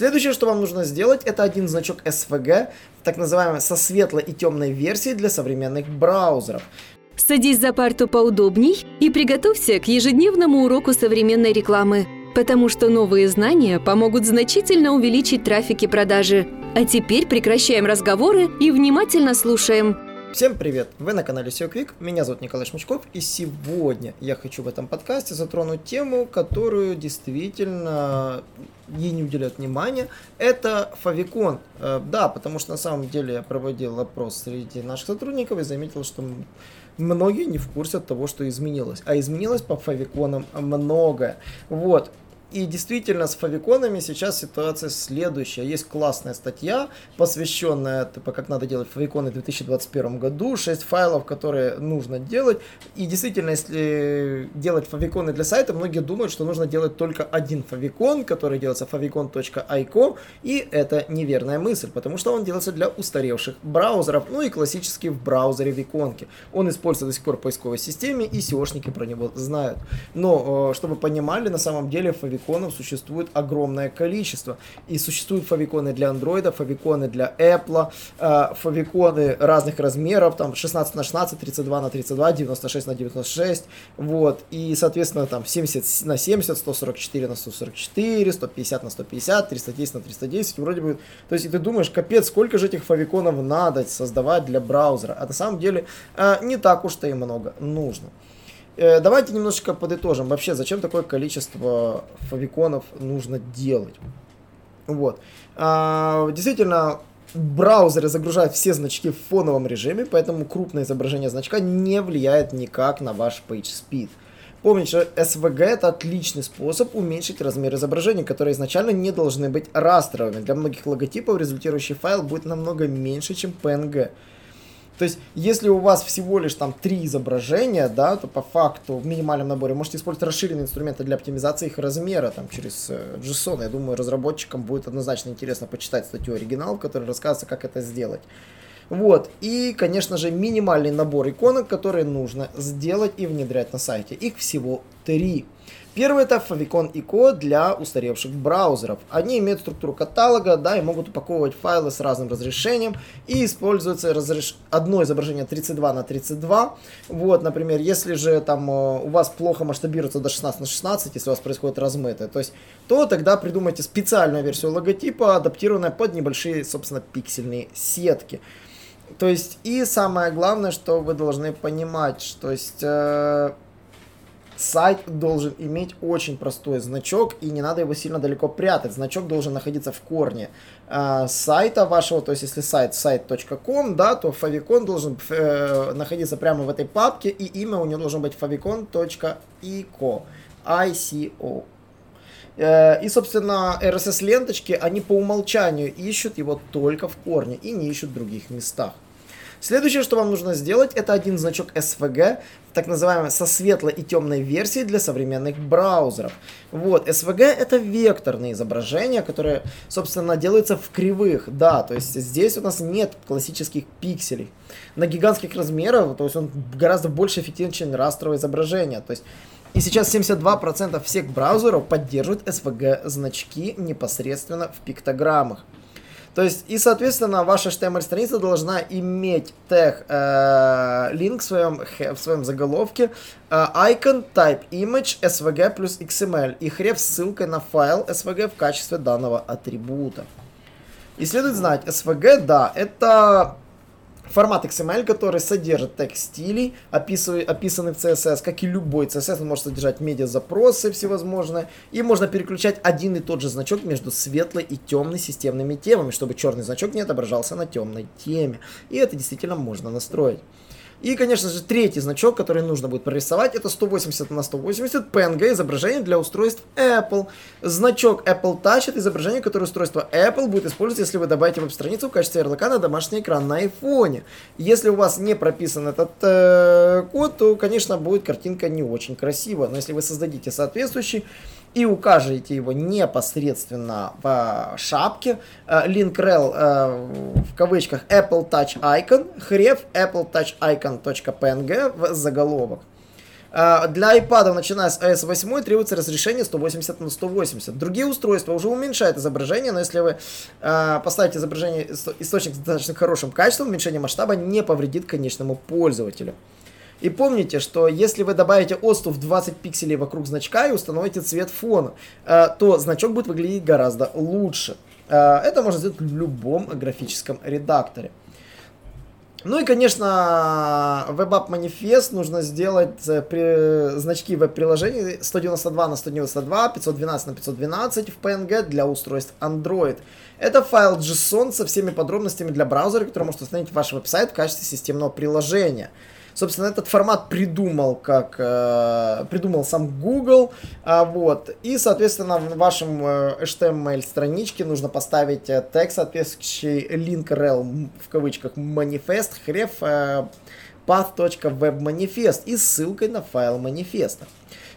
Следующее, что вам нужно сделать, это один значок SVG, так называемый со светлой и темной версией для современных браузеров. Садись за парту поудобней и приготовься к ежедневному уроку современной рекламы, потому что новые знания помогут значительно увеличить трафик и продажи. А теперь прекращаем разговоры и внимательно слушаем. Всем привет! Вы на канале SEO Quick, меня зовут Николай Шмычков, и сегодня я хочу в этом подкасте затронуть тему, которую действительно ей не уделяют внимания, это фавикон. Э, да, потому что на самом деле я проводил опрос среди наших сотрудников и заметил, что многие не в курсе того, что изменилось. А изменилось по фавиконам многое. Вот. И действительно, с фавиконами сейчас ситуация следующая. Есть классная статья, посвященная, типа, как надо делать фавиконы в 2021 году, 6 файлов, которые нужно делать. И действительно, если делать фавиконы для сайта, многие думают, что нужно делать только один фавикон, который делается favicon.ico, и это неверная мысль, потому что он делается для устаревших браузеров, ну и классически в браузере виконки. Он используется до сих пор в поисковой системе, и SEOшники про него знают. Но, э, чтобы понимали, на самом деле фавикон фавиконов существует огромное количество. И существуют фавиконы для андроида, фавиконы для Apple, э, фавиконы разных размеров, там 16 на 16, 32 на 32, 96 на 96, вот. И, соответственно, там 70 на 70, 144 на 144, 150 на 150, 310 на 310, вроде бы. То есть, и ты думаешь, капец, сколько же этих фавиконов надо создавать для браузера. А на самом деле э, не так уж-то и много нужно. Э, давайте немножечко подытожим. Вообще, зачем такое количество фавиконов нужно делать? Вот. А, действительно, браузеры загружают все значки в фоновом режиме, поэтому крупное изображение значка не влияет никак на ваш page speed. Помните, что SVG это отличный способ уменьшить размер изображений, которые изначально не должны быть растровыми. Для многих логотипов результирующий файл будет намного меньше, чем PNG. То есть, если у вас всего лишь там три изображения, да, то по факту в минимальном наборе можете использовать расширенные инструменты для оптимизации их размера, там, через э, JSON. Я думаю, разработчикам будет однозначно интересно почитать статью оригинал, в которой рассказывается, как это сделать. Вот. И, конечно же, минимальный набор иконок, которые нужно сделать и внедрять на сайте. Их всего три. Первый это Favicon ICO для устаревших браузеров. Они имеют структуру каталога, да, и могут упаковывать файлы с разным разрешением, и используется разреш... одно изображение 32 на 32. Вот, например, если же там э, у вас плохо масштабируется до 16 на 16, если у вас происходит размытое, то есть, то тогда придумайте специальную версию логотипа, адаптированную под небольшие, собственно, пиксельные сетки. То есть, и самое главное, что вы должны понимать, что то есть, э, сайт должен иметь очень простой значок, и не надо его сильно далеко прятать. Значок должен находиться в корне э, сайта вашего, то есть если сайт сайт.com, да, то favicon должен э, находиться прямо в этой папке, и имя у него должно быть favicon.ico. ICO. Э, и, собственно, RSS-ленточки, они по умолчанию ищут его только в корне и не ищут в других местах. Следующее, что вам нужно сделать, это один значок SVG, так называемый со светлой и темной версией для современных браузеров. Вот, SVG это векторные изображения, которые, собственно, делаются в кривых, да, то есть здесь у нас нет классических пикселей. На гигантских размерах, то есть он гораздо больше эффективен, чем растровое изображение, то есть и сейчас 72% всех браузеров поддерживают SVG значки непосредственно в пиктограммах. То есть, и, соответственно, ваша HTML-страница должна иметь тег э, линк в своем, в своем заголовке э, icon type image svg плюс xml и хреб с ссылкой на файл svg в качестве данного атрибута. И следует знать, svg, да, это формат XML, который содержит текст стилей, описанный в CSS, как и любой CSS, он может содержать медиа-запросы всевозможные, и можно переключать один и тот же значок между светлой и темной системными темами, чтобы черный значок не отображался на темной теме. И это действительно можно настроить. И, конечно же, третий значок, который нужно будет прорисовать, это 180 на 180 PNG изображение для устройств Apple. Значок Apple Touch это изображение, которое устройство Apple будет использовать, если вы добавите веб-страницу в качестве ярлыка на домашний экран на iPhone. Если у вас не прописан этот э, код, то, конечно, будет картинка не очень красивая. Но если вы создадите соответствующий и укажете его непосредственно в шапке. Link rel э, в кавычках Apple Touch Icon, хрев Apple Touch Icon.png в заголовок. А, для iPad, начиная с iOS 8, требуется разрешение 180 на 180. Другие устройства уже уменьшают изображение, но если вы а, поставите изображение источник с достаточно хорошим качеством, уменьшение масштаба не повредит конечному пользователю. И помните, что если вы добавите отступ в 20 пикселей вокруг значка и установите цвет фона, а, то значок будет выглядеть гораздо лучше. Это можно сделать в любом графическом редакторе. Ну и, конечно, WebApp манифест нужно сделать э, при, значки веб-приложений 192 на 192, 512 на 512 в PNG для устройств Android. Это файл JSON со всеми подробностями для браузера, который может установить ваш веб-сайт в качестве системного приложения. Собственно, этот формат придумал, как э, придумал сам Google, э, вот. И, соответственно, в вашем э, HTML страничке нужно поставить э, тег, соответствующий link rel в кавычках манифест href э, path.webmanifest и ссылкой на файл манифеста.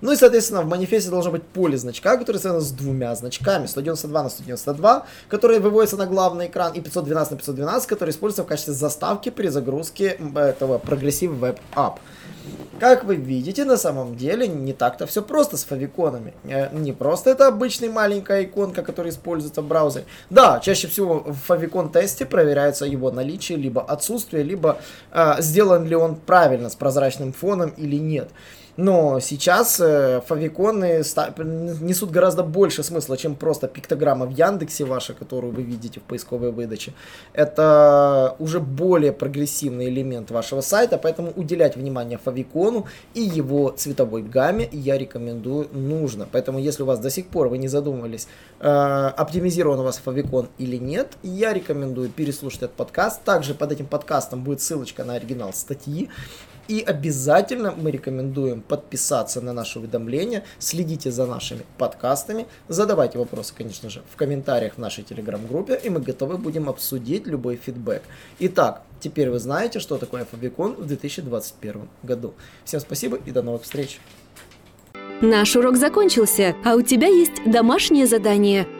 Ну и, соответственно, в манифесте должно быть поле значка, которое связано с двумя значками. 192 на 192, которые выводятся на главный экран, и 512 на 512, которые используются в качестве заставки при загрузке этого Progressive Web App. Как вы видите, на самом деле не так-то все просто с фавиконами. Э, не просто это обычная маленькая иконка, которая используется в браузере. Да, чаще всего в фавикон тесте проверяется его наличие, либо отсутствие, либо э, сделан ли он правильно с прозрачным фоном или нет. Но сейчас э, фавиконы несут гораздо больше смысла, чем просто пиктограмма в Яндексе ваша, которую вы видите в поисковой выдаче. Это уже более прогрессивный элемент вашего сайта, поэтому уделять внимание фавикону и его цветовой гамме я рекомендую нужно. Поэтому если у вас до сих пор вы не задумывались, э, оптимизирован у вас фавикон или нет, я рекомендую переслушать этот подкаст. Также под этим подкастом будет ссылочка на оригинал статьи. И обязательно мы рекомендуем подписаться на наши уведомления, следите за нашими подкастами, задавайте вопросы, конечно же, в комментариях в нашей телеграм-группе, и мы готовы будем обсудить любой фидбэк. Итак, теперь вы знаете, что такое Фабикон в 2021 году. Всем спасибо и до новых встреч! Наш урок закончился, а у тебя есть домашнее задание –